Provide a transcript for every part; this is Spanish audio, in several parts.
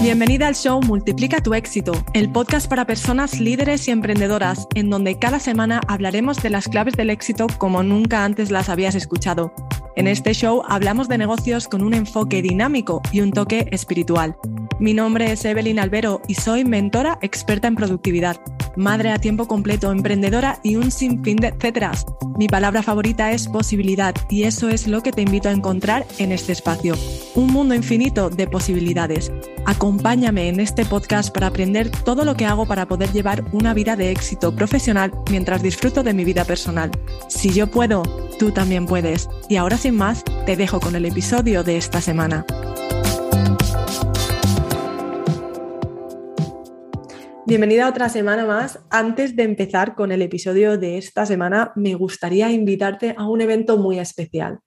Bienvenida al show Multiplica tu éxito, el podcast para personas líderes y emprendedoras, en donde cada semana hablaremos de las claves del éxito como nunca antes las habías escuchado. En este show hablamos de negocios con un enfoque dinámico y un toque espiritual. Mi nombre es Evelyn Albero y soy mentora experta en productividad, madre a tiempo completo, emprendedora y un sinfín de etcéteras. Mi palabra favorita es posibilidad y eso es lo que te invito a encontrar en este espacio. Un mundo infinito de posibilidades. Acompáñame en este podcast para aprender todo lo que hago para poder llevar una vida de éxito profesional mientras disfruto de mi vida personal. Si yo puedo, tú también puedes. Y ahora sin más, te dejo con el episodio de esta semana. Bienvenida a otra semana más. Antes de empezar con el episodio de esta semana, me gustaría invitarte a un evento muy especial.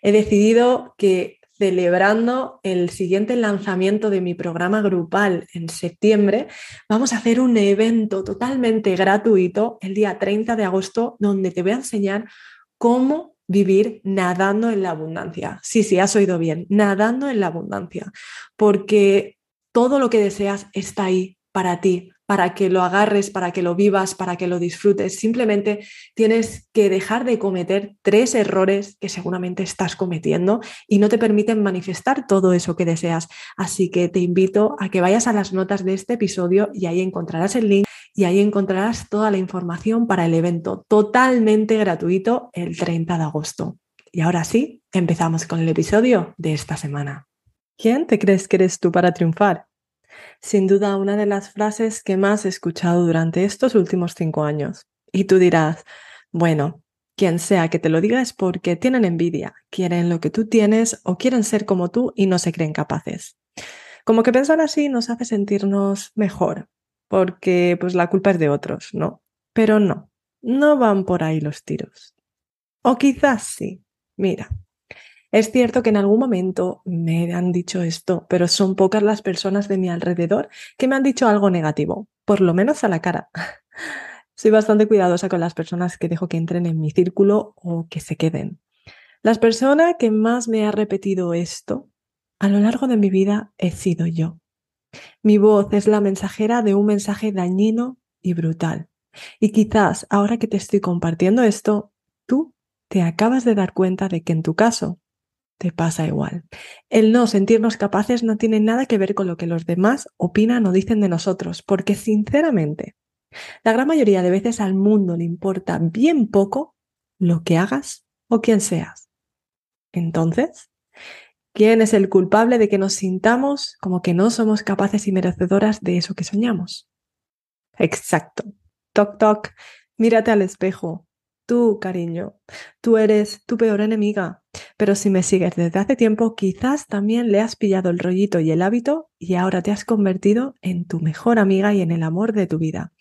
He decidido que celebrando el siguiente lanzamiento de mi programa grupal en septiembre, vamos a hacer un evento totalmente gratuito el día 30 de agosto donde te voy a enseñar cómo vivir nadando en la abundancia. Sí, sí, has oído bien, nadando en la abundancia, porque todo lo que deseas está ahí para ti, para que lo agarres, para que lo vivas, para que lo disfrutes. Simplemente tienes que dejar de cometer tres errores que seguramente estás cometiendo y no te permiten manifestar todo eso que deseas. Así que te invito a que vayas a las notas de este episodio y ahí encontrarás el link y ahí encontrarás toda la información para el evento totalmente gratuito el 30 de agosto. Y ahora sí, empezamos con el episodio de esta semana. ¿Quién te crees que eres tú para triunfar? Sin duda una de las frases que más he escuchado durante estos últimos cinco años. Y tú dirás, bueno, quien sea que te lo diga es porque tienen envidia, quieren lo que tú tienes o quieren ser como tú y no se creen capaces. Como que pensar así nos hace sentirnos mejor, porque pues la culpa es de otros, ¿no? Pero no, no van por ahí los tiros. O quizás sí. Mira, es cierto que en algún momento me han dicho esto, pero son pocas las personas de mi alrededor que me han dicho algo negativo, por lo menos a la cara. Soy bastante cuidadosa con las personas que dejo que entren en mi círculo o que se queden. La persona que más me ha repetido esto a lo largo de mi vida he sido yo. Mi voz es la mensajera de un mensaje dañino y brutal. Y quizás ahora que te estoy compartiendo esto, tú te acabas de dar cuenta de que en tu caso te pasa igual. El no sentirnos capaces no tiene nada que ver con lo que los demás opinan o dicen de nosotros, porque sinceramente, la gran mayoría de veces al mundo le importa bien poco lo que hagas o quién seas. Entonces, ¿quién es el culpable de que nos sintamos como que no somos capaces y merecedoras de eso que soñamos? Exacto. Toc, toc, mírate al espejo, Tú, cariño, tú eres tu peor enemiga, pero si me sigues desde hace tiempo, quizás también le has pillado el rollito y el hábito y ahora te has convertido en tu mejor amiga y en el amor de tu vida.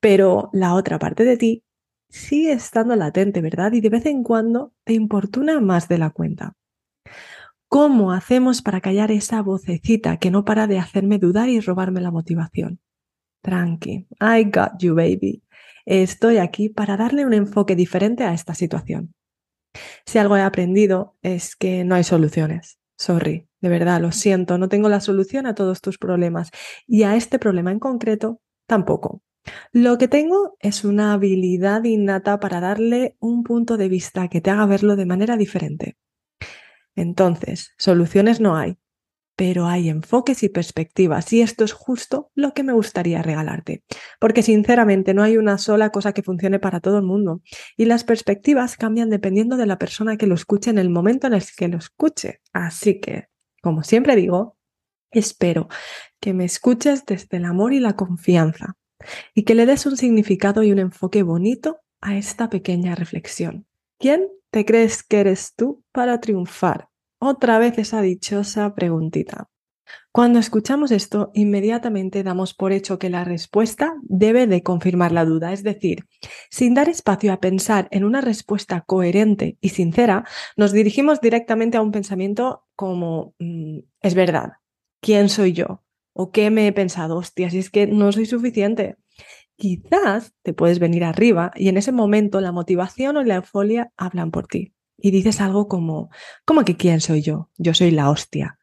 Pero la otra parte de ti sigue estando latente, ¿verdad? Y de vez en cuando te importuna más de la cuenta. ¿Cómo hacemos para callar esa vocecita que no para de hacerme dudar y robarme la motivación? Tranqui, I got you, baby estoy aquí para darle un enfoque diferente a esta situación. Si algo he aprendido es que no hay soluciones. Sorry, de verdad, lo siento, no tengo la solución a todos tus problemas y a este problema en concreto tampoco. Lo que tengo es una habilidad innata para darle un punto de vista que te haga verlo de manera diferente. Entonces, soluciones no hay, pero hay enfoques y perspectivas y esto es justo lo que me gustaría regalarte, porque sinceramente no hay una sola cosa que funcione para todo el mundo y las perspectivas cambian dependiendo de la persona que lo escuche en el momento en el que lo escuche. Así que, como siempre digo, espero que me escuches desde el amor y la confianza y que le des un significado y un enfoque bonito a esta pequeña reflexión. ¿Quién te crees que eres tú para triunfar? Otra vez esa dichosa preguntita. Cuando escuchamos esto, inmediatamente damos por hecho que la respuesta debe de confirmar la duda, es decir, sin dar espacio a pensar en una respuesta coherente y sincera, nos dirigimos directamente a un pensamiento como, mm, es verdad, ¿quién soy yo? ¿O qué me he pensado? Hostia, si es que no soy suficiente. quizás te puedes venir arriba y en ese momento la motivación o la euforia hablan por ti. Y dices algo como, ¿cómo que quién soy yo? Yo soy la hostia.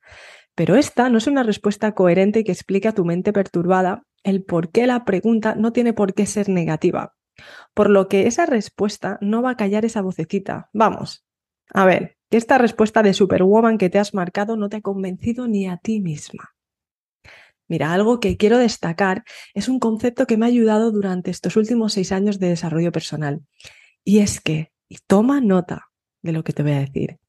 Pero esta no es una respuesta coherente que explique a tu mente perturbada el por qué la pregunta no tiene por qué ser negativa. Por lo que esa respuesta no va a callar esa vocecita. Vamos, a ver, que esta respuesta de Superwoman que te has marcado no te ha convencido ni a ti misma. Mira, algo que quiero destacar es un concepto que me ha ayudado durante estos últimos seis años de desarrollo personal. Y es que, y toma nota de lo que te voy a decir,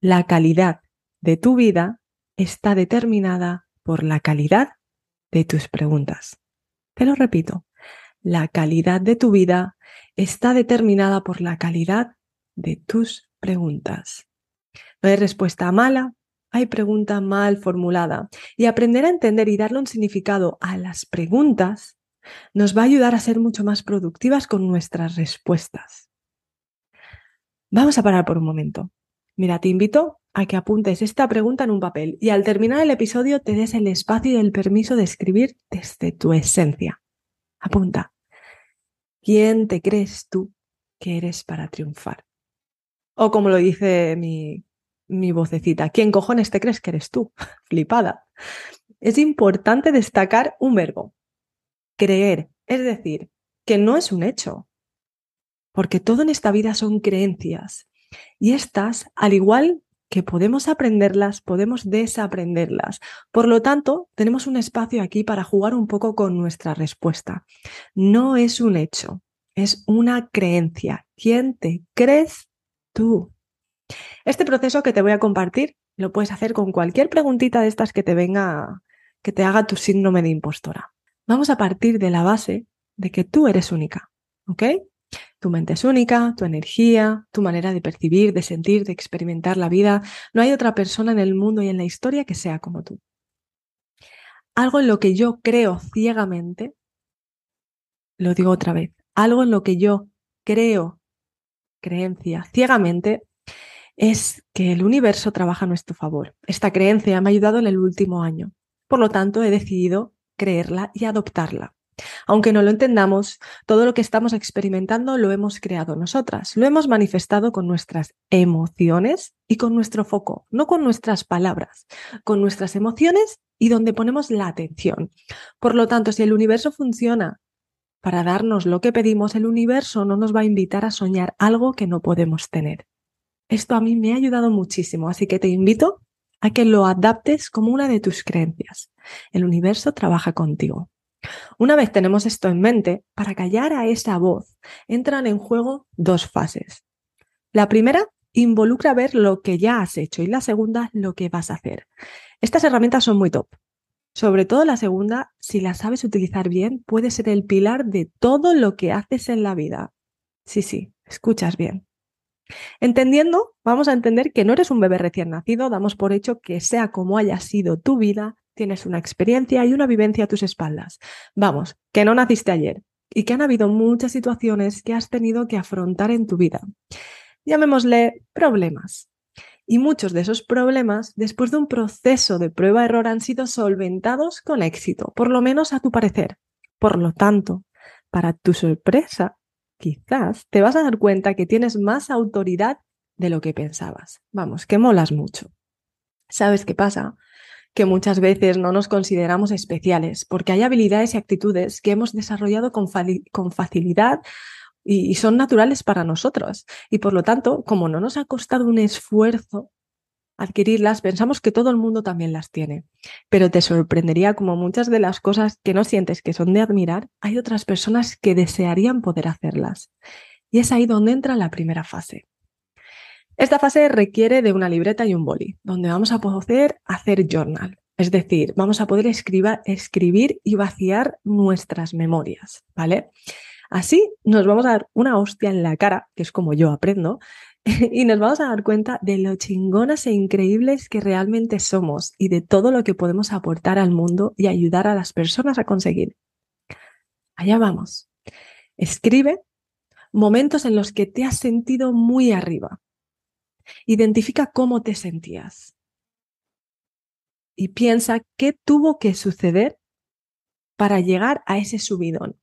la calidad de tu vida está determinada por la calidad de tus preguntas. Te lo repito, la calidad de tu vida está determinada por la calidad de tus preguntas. No hay respuesta mala, hay pregunta mal formulada. Y aprender a entender y darle un significado a las preguntas nos va a ayudar a ser mucho más productivas con nuestras respuestas. Vamos a parar por un momento. Mira, te invito a que apuntes esta pregunta en un papel y al terminar el episodio te des el espacio y el permiso de escribir desde tu esencia. Apunta. ¿Quién te crees tú que eres para triunfar? O como lo dice mi, mi vocecita, ¿quién cojones te crees que eres tú? Flipada. Es importante destacar un verbo, creer, es decir, que no es un hecho, porque todo en esta vida son creencias y estas, al igual que podemos aprenderlas, podemos desaprenderlas. Por lo tanto, tenemos un espacio aquí para jugar un poco con nuestra respuesta. No es un hecho, es una creencia. ¿Quién te crees tú? Este proceso que te voy a compartir lo puedes hacer con cualquier preguntita de estas que te venga, que te haga tu síndrome de impostora. Vamos a partir de la base de que tú eres única, ¿ok? Tu mente es única, tu energía, tu manera de percibir, de sentir, de experimentar la vida. No hay otra persona en el mundo y en la historia que sea como tú. Algo en lo que yo creo ciegamente, lo digo otra vez, algo en lo que yo creo, creencia, ciegamente, es que el universo trabaja a nuestro favor. Esta creencia me ha ayudado en el último año. Por lo tanto, he decidido creerla y adoptarla. Aunque no lo entendamos, todo lo que estamos experimentando lo hemos creado nosotras, lo hemos manifestado con nuestras emociones y con nuestro foco, no con nuestras palabras, con nuestras emociones y donde ponemos la atención. Por lo tanto, si el universo funciona para darnos lo que pedimos, el universo no nos va a invitar a soñar algo que no podemos tener. Esto a mí me ha ayudado muchísimo, así que te invito a que lo adaptes como una de tus creencias. El universo trabaja contigo. Una vez tenemos esto en mente, para callar a esa voz entran en juego dos fases. La primera involucra ver lo que ya has hecho y la segunda lo que vas a hacer. Estas herramientas son muy top. Sobre todo la segunda, si la sabes utilizar bien, puede ser el pilar de todo lo que haces en la vida. Sí, sí, escuchas bien. Entendiendo, vamos a entender que no eres un bebé recién nacido, damos por hecho que sea como haya sido tu vida, tienes una experiencia y una vivencia a tus espaldas. Vamos, que no naciste ayer y que han habido muchas situaciones que has tenido que afrontar en tu vida. Llamémosle problemas. Y muchos de esos problemas, después de un proceso de prueba-error, han sido solventados con éxito, por lo menos a tu parecer. Por lo tanto, para tu sorpresa, quizás te vas a dar cuenta que tienes más autoridad de lo que pensabas. Vamos, que molas mucho. ¿Sabes qué pasa? Que muchas veces no nos consideramos especiales, porque hay habilidades y actitudes que hemos desarrollado con, facilidad y, son naturales para nosotros. Y por lo tanto, como no nos ha costado un esfuerzo adquirirlas, pensamos que todo el mundo también las tiene. Pero te sorprendería como muchas de las cosas que no sientes que son de admirar, hay otras personas que desearían poder hacerlas. Y es ahí donde entra la primera fase. Esta fase requiere de una libreta y un boli, donde vamos a poder hacer journal. Es decir, vamos a poder escribir y vaciar nuestras memorias, ¿vale? Así nos vamos a dar una hostia en la cara, que es como yo aprendo, y nos vamos a dar cuenta de lo chingonas e increíbles que realmente somos y de todo lo que podemos aportar al mundo y ayudar a las personas a conseguir. Allá vamos. Escribe momentos en los que te has sentido muy arriba, Identifica cómo te sentías y piensa qué tuvo que suceder para llegar a ese subidón.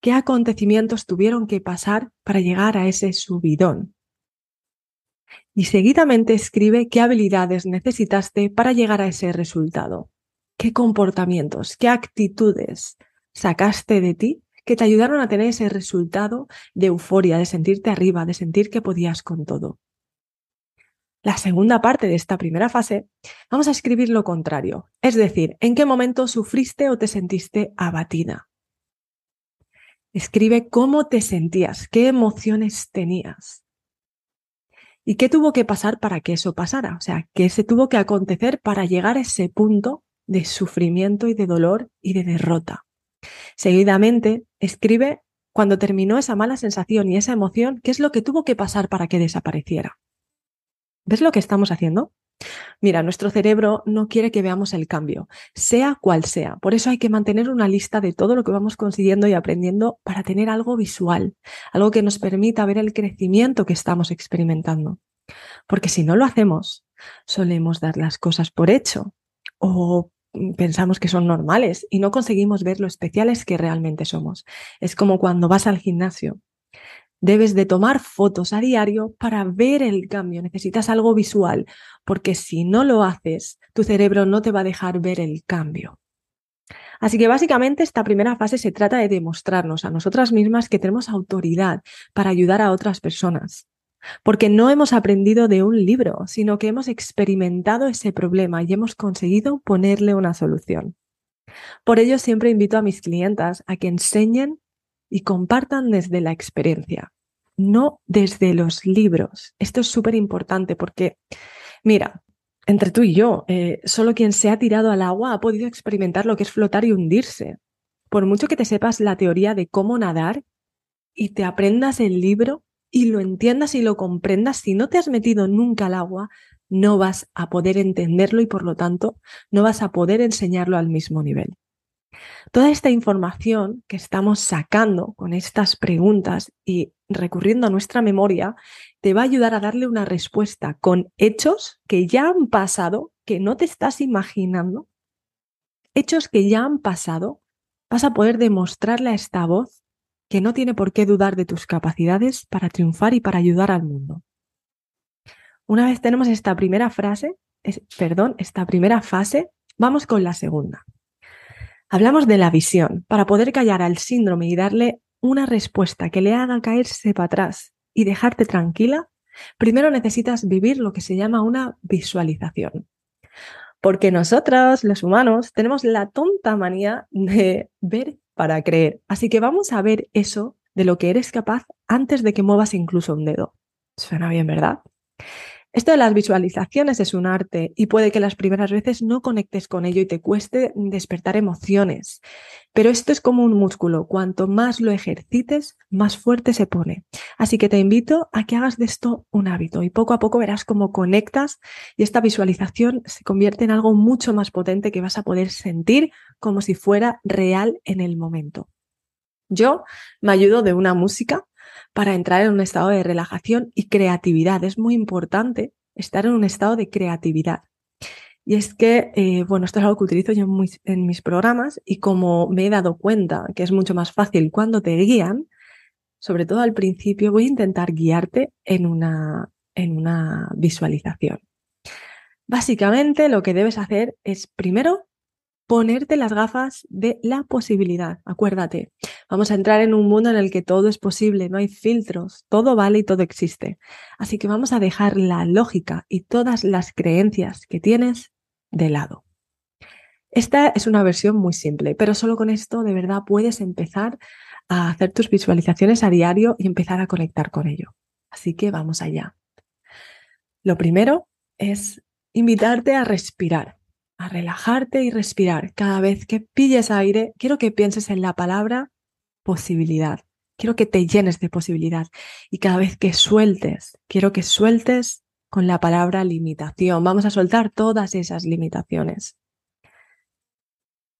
qué acontecimientos tuvieron que pasar para llegar a ese subidón. Y seguidamente escribe qué habilidades necesitaste para llegar a ese resultado, qué comportamientos, qué actitudes sacaste de ti que te ayudaron a tener ese resultado de euforia, de sentirte arriba, de sentir que podías con todo. La segunda parte de esta primera fase, vamos a escribir lo contrario, es decir, en qué momento sufriste o te sentiste abatida. Escribe cómo te sentías, qué emociones tenías. ¿Y qué tuvo que pasar para que eso pasara? O sea, qué se tuvo que acontecer para llegar a ese punto de sufrimiento y de dolor y de derrota. Seguidamente, escribe cuando terminó esa mala sensación y esa emoción, qué es lo que tuvo que pasar para que desapareciera. ¿Ves lo que estamos haciendo? Mira, nuestro cerebro no quiere que veamos el cambio, sea cual sea. Por eso hay que mantener una lista de todo lo que vamos consiguiendo y aprendiendo para tener algo visual, algo que nos permita ver el crecimiento que estamos experimentando. Porque si no lo hacemos, solemos dar las cosas por hecho o pensamos que son normales y no conseguimos ver lo especiales que realmente somos. Es como cuando vas al gimnasio. Debes de tomar fotos a diario para ver el cambio. Necesitas algo visual, porque si no lo haces, tu cerebro no te va a dejar ver el cambio. Así que básicamente esta primera fase se trata de demostrarnos a nosotras mismas que tenemos autoridad para ayudar a otras personas, porque no hemos aprendido de un libro, sino que hemos experimentado ese problema y hemos conseguido ponerle una solución. Por ello siempre invito a mis clientas a que enseñen y compartan desde la experiencia, no desde los libros. Esto es súper importante porque, mira, entre tú y yo, eh, solo quien se ha tirado al agua ha podido experimentar lo que es flotar y hundirse. Por mucho que te sepas la teoría de cómo nadar y te aprendas el libro, y lo entiendas y lo comprendas, si no te has metido nunca al agua, no vas a poder entenderlo y por lo tanto no vas a poder enseñarlo al mismo nivel. Toda esta información que estamos sacando con estas preguntas y recurriendo a nuestra memoria te va a ayudar a darle una respuesta con hechos que ya han pasado, que no te estás imaginando, hechos que ya han pasado, vas a poder demostrarle a esta voz que no tiene por qué dudar de tus capacidades para triunfar y para ayudar al mundo. Una vez tenemos esta primera frase, perdón, esta primera fase, vamos con la segunda. Hablamos de la visión. Para poder callar al síndrome y darle una respuesta que le haga caerse para atrás y dejarte tranquila, primero necesitas vivir lo que se llama una visualización. Porque nosotros, los humanos, tenemos la tonta manía de ver para creer. Así que vamos a ver eso de lo que eres capaz antes de que muevas incluso un dedo. Suena bien, ¿verdad? Esto de las visualizaciones es un arte y puede que las primeras veces no conectes con ello y te cueste despertar emociones. Pero esto es como un músculo. Cuanto más lo ejercites, más fuerte se pone. Así que te invito a que hagas de esto un hábito y poco a poco verás cómo conectas y esta visualización se convierte en algo mucho más potente que vas a poder sentir como si fuera real en el momento. Yo me ayudo de una música para entrar en un estado de relajación y creatividad. Es muy importante estar en un estado de creatividad. Y es que, eh, bueno, esto es algo que utilizo yo en mis programas y como me he dado cuenta que es mucho más fácil cuando te guían, sobre todo al principio, voy a intentar guiarte en una, en una visualización. Básicamente lo que debes hacer es primero ponerte las gafas de la posibilidad. Acuérdate, vamos a entrar en un mundo en el que todo es posible, no hay filtros, todo vale y todo existe. Así que vamos a dejar la lógica y todas las creencias que tienes de lado. Esta es una versión muy simple, pero solo con esto de verdad puedes empezar a hacer tus visualizaciones a diario y empezar a conectar con ello. Así que vamos allá. Lo primero es invitarte a respirar a relajarte y respirar. Cada vez que pilles aire, quiero que pienses en la palabra posibilidad. Quiero que te llenes de posibilidad. Y cada vez que sueltes, quiero que sueltes con la palabra limitación. Vamos a soltar todas esas limitaciones.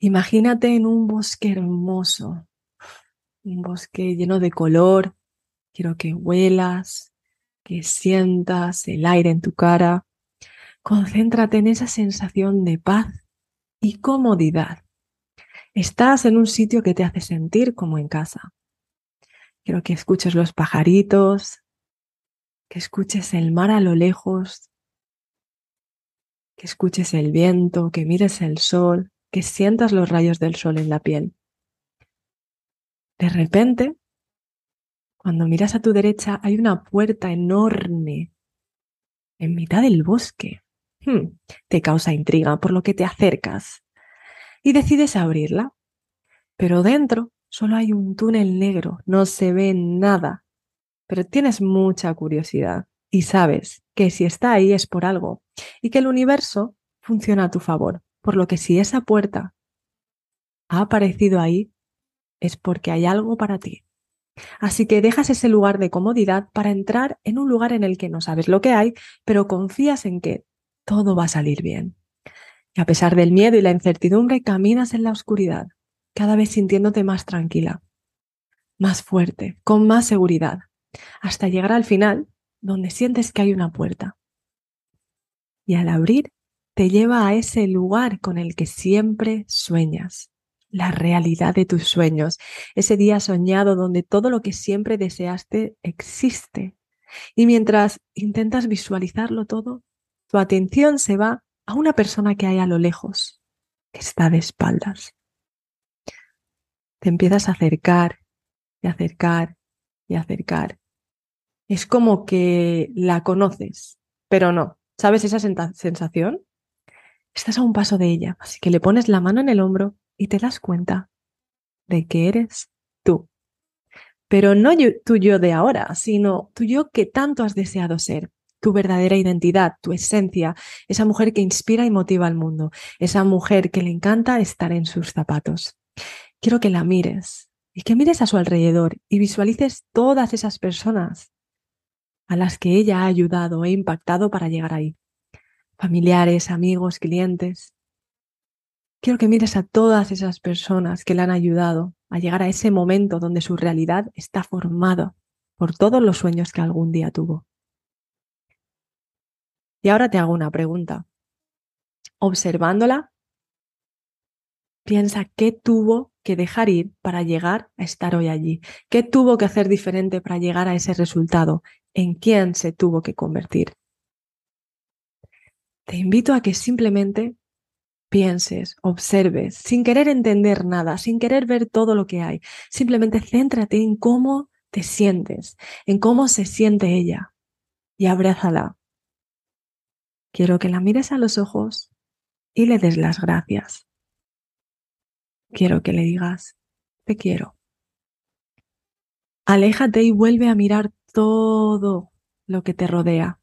Imagínate en un bosque hermoso, un bosque lleno de color. Quiero que huelas, que sientas el aire en tu cara. Concéntrate en esa sensación de paz y comodidad. Estás en un sitio que te hace sentir como en casa. Quiero que escuches los pajaritos, que escuches el mar a lo lejos, que escuches el viento, que mires el sol, que sientas los rayos del sol en la piel. De repente, cuando miras a tu derecha, hay una puerta enorme en mitad del bosque. Hmm, te causa intriga, por lo que te acercas y decides abrirla. Pero dentro solo hay un túnel negro, no se ve nada. Pero tienes mucha curiosidad y sabes que si está ahí es por algo y que el universo funciona a tu favor. Por lo que si esa puerta ha aparecido ahí, es porque hay algo para ti. Así que dejas ese lugar de comodidad para entrar en un lugar en el que no sabes lo que hay, pero confías en que todo va a salir bien. Y a pesar del miedo y la incertidumbre, caminas en la oscuridad, cada vez sintiéndote más tranquila, más fuerte, con más seguridad, hasta llegar al final, donde sientes que hay una puerta. Y al abrir, te lleva a ese lugar con el que siempre sueñas la realidad de tus sueños, ese día soñado donde todo lo que siempre deseaste existe. Y mientras intentas visualizarlo todo, tu atención se va a una persona que hay a lo lejos, que está de espaldas. Te empiezas a acercar y acercar y acercar. Es como que la conoces, pero no. ¿Sabes esa sensación? Estás a un paso de ella, así que le pones la mano en el hombro y te das cuenta de que eres tú. Pero no tu yo de ahora, sino tu yo que tanto has deseado ser, tu verdadera identidad, tu esencia, esa mujer que inspira y motiva al mundo, esa mujer que le encanta estar en sus zapatos. Quiero que la mires y que mires a su alrededor y visualices todas esas personas a las que ella ha ayudado e impactado para llegar ahí. Familiares, amigos, clientes. Quiero que mires a todas esas personas que le han ayudado a llegar a ese momento donde su realidad está formada por todos los sueños que algún día tuvo. Y ahora te hago una pregunta. Observándola, piensa qué tuvo que dejar ir para llegar a estar hoy allí. ¿Qué tuvo que hacer diferente para llegar a ese resultado? ¿En quién se tuvo que convertir? Te invito a que simplemente pienses, observes, sin querer entender nada, sin querer ver todo lo que hay. Simplemente céntrate en cómo te sientes, en cómo se siente ella y abrázala. Quiero que la mires a los ojos y le des las gracias. Quiero que le digas, te quiero. Aléjate y vuelve a mirar todo lo que te rodea.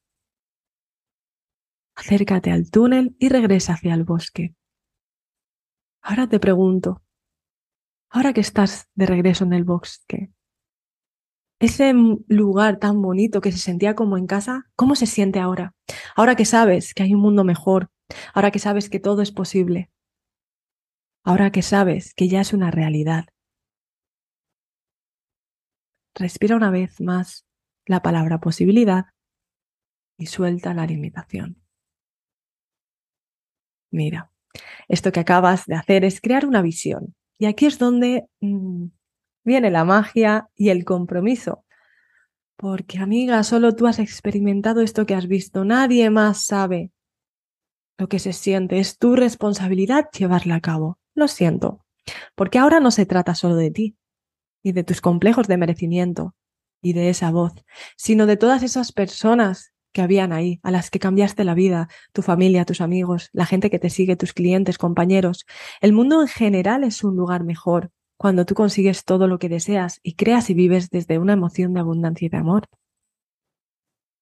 Acércate al túnel y regresa hacia el bosque. Ahora te pregunto, ahora que estás de regreso en el bosque, ese lugar tan bonito que se sentía como en casa, ¿cómo se siente ahora? Ahora que sabes que hay un mundo mejor, ahora que sabes que todo es posible, ahora que sabes que ya es una realidad. Respira una vez más la palabra posibilidad y suelta la limitación. Mira, esto que acabas de hacer es crear una visión. Y aquí es donde mm, viene la magia y el compromiso. Porque amiga, solo tú has experimentado esto que has visto. Nadie más sabe lo que se siente. Es tu responsabilidad llevarla a cabo. Lo siento. Porque ahora no se trata solo de ti y de tus complejos de merecimiento y de esa voz, sino de todas esas personas que habían ahí, a las que cambiaste la vida, tu familia, tus amigos, la gente que te sigue, tus clientes, compañeros. El mundo en general es un lugar mejor cuando tú consigues todo lo que deseas y creas y vives desde una emoción de abundancia y de amor.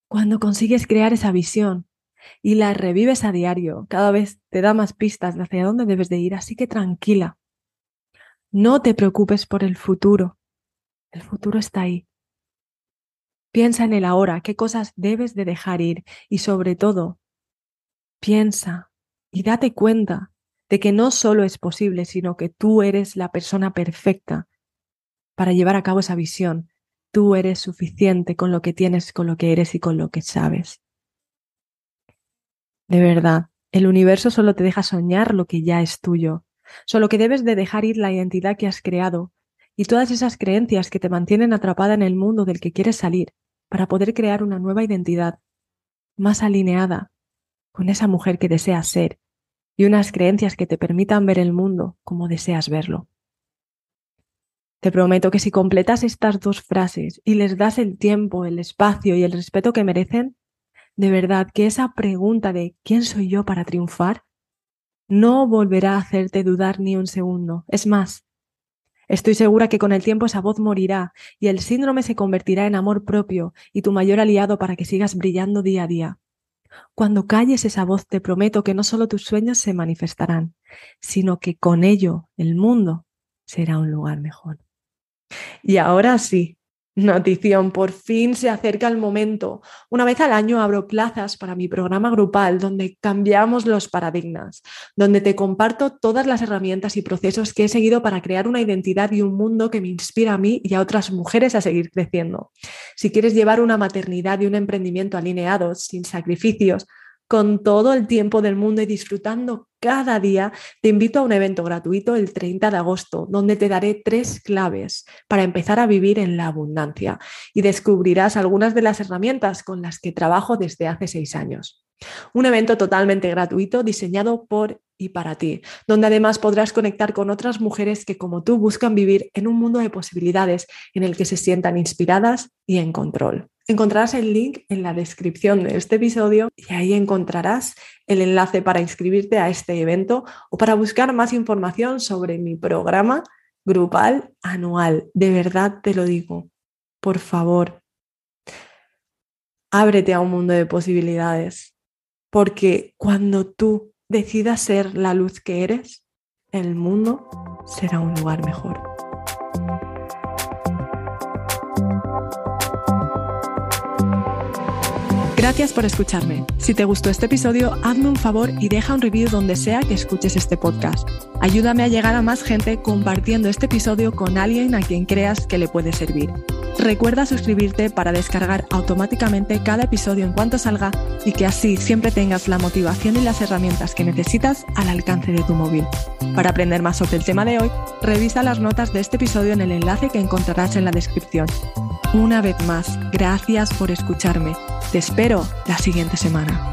Cuando consigues crear esa visión y la revives a diario, cada vez te da más pistas de hacia dónde debes de ir, así que tranquila. No te preocupes por el futuro. El futuro está ahí. Piensa en el ahora, qué cosas debes de dejar ir y sobre todo, piensa y date cuenta de que no solo es posible, sino que tú eres la persona perfecta para llevar a cabo esa visión. Tú eres suficiente con lo que tienes, con lo que eres y con lo que sabes. De verdad, el universo solo te deja soñar lo que ya es tuyo, solo que debes de dejar ir la identidad que has creado y todas esas creencias que te mantienen atrapada en el mundo del que quieres salir para poder crear una nueva identidad más alineada con esa mujer que deseas ser y unas creencias que te permitan ver el mundo como deseas verlo. Te prometo que si completas estas dos frases y les das el tiempo, el espacio y el respeto que merecen, de verdad que esa pregunta de ¿quién soy yo para triunfar? no volverá a hacerte dudar ni un segundo. Es más, estoy segura que con el tiempo esa voz morirá y el síndrome se convertirá en amor propio y tu mayor aliado para que sigas brillando día a día. Cuando calles esa voz te prometo que no solo tus sueños se manifestarán, sino que con ello el mundo será un lugar mejor. Y ahora sí, Notición, por fin se acerca el momento. Una vez al año abro plazas para mi programa grupal donde cambiamos los paradigmas, donde te comparto todas las herramientas y procesos que he seguido para crear una identidad y un mundo que me inspira a mí y a otras mujeres a seguir creciendo. Si quieres llevar una maternidad y un emprendimiento alineados, sin sacrificios, con todo el tiempo del mundo y disfrutando cada día, te invito a un evento gratuito el 30 de agosto, donde te daré tres claves para empezar a vivir en la abundancia y descubrirás algunas de las herramientas con las que trabajo desde hace seis años. Un evento totalmente gratuito diseñado por y para ti, donde además podrás conectar con otras mujeres que como tú buscan vivir en un mundo de posibilidades en el que se sientan inspiradas y en control. Encontrarás el link en la descripción de este episodio y ahí encontrarás el enlace para inscribirte a este evento o para buscar más información sobre mi programa grupal anual. De verdad te lo digo, por favor, ábrete a un mundo de posibilidades, porque cuando tú decidas ser la luz que eres, el mundo será un lugar mejor. Gracias por escucharme. Si te gustó este episodio, hazme un favor y deja un review donde sea que escuches este podcast. Ayúdame a llegar a más gente compartiendo este episodio con alguien a quien creas que le puede servir. Recuerda suscribirte para descargar automáticamente cada episodio en cuanto salga y que así siempre tengas la motivación y las herramientas que necesitas al alcance de tu móvil. Para aprender más sobre el tema de hoy, revisa las notas de este episodio en el enlace que encontrarás en la descripción. Una vez más, gracias por escucharme. Te espero la siguiente semana.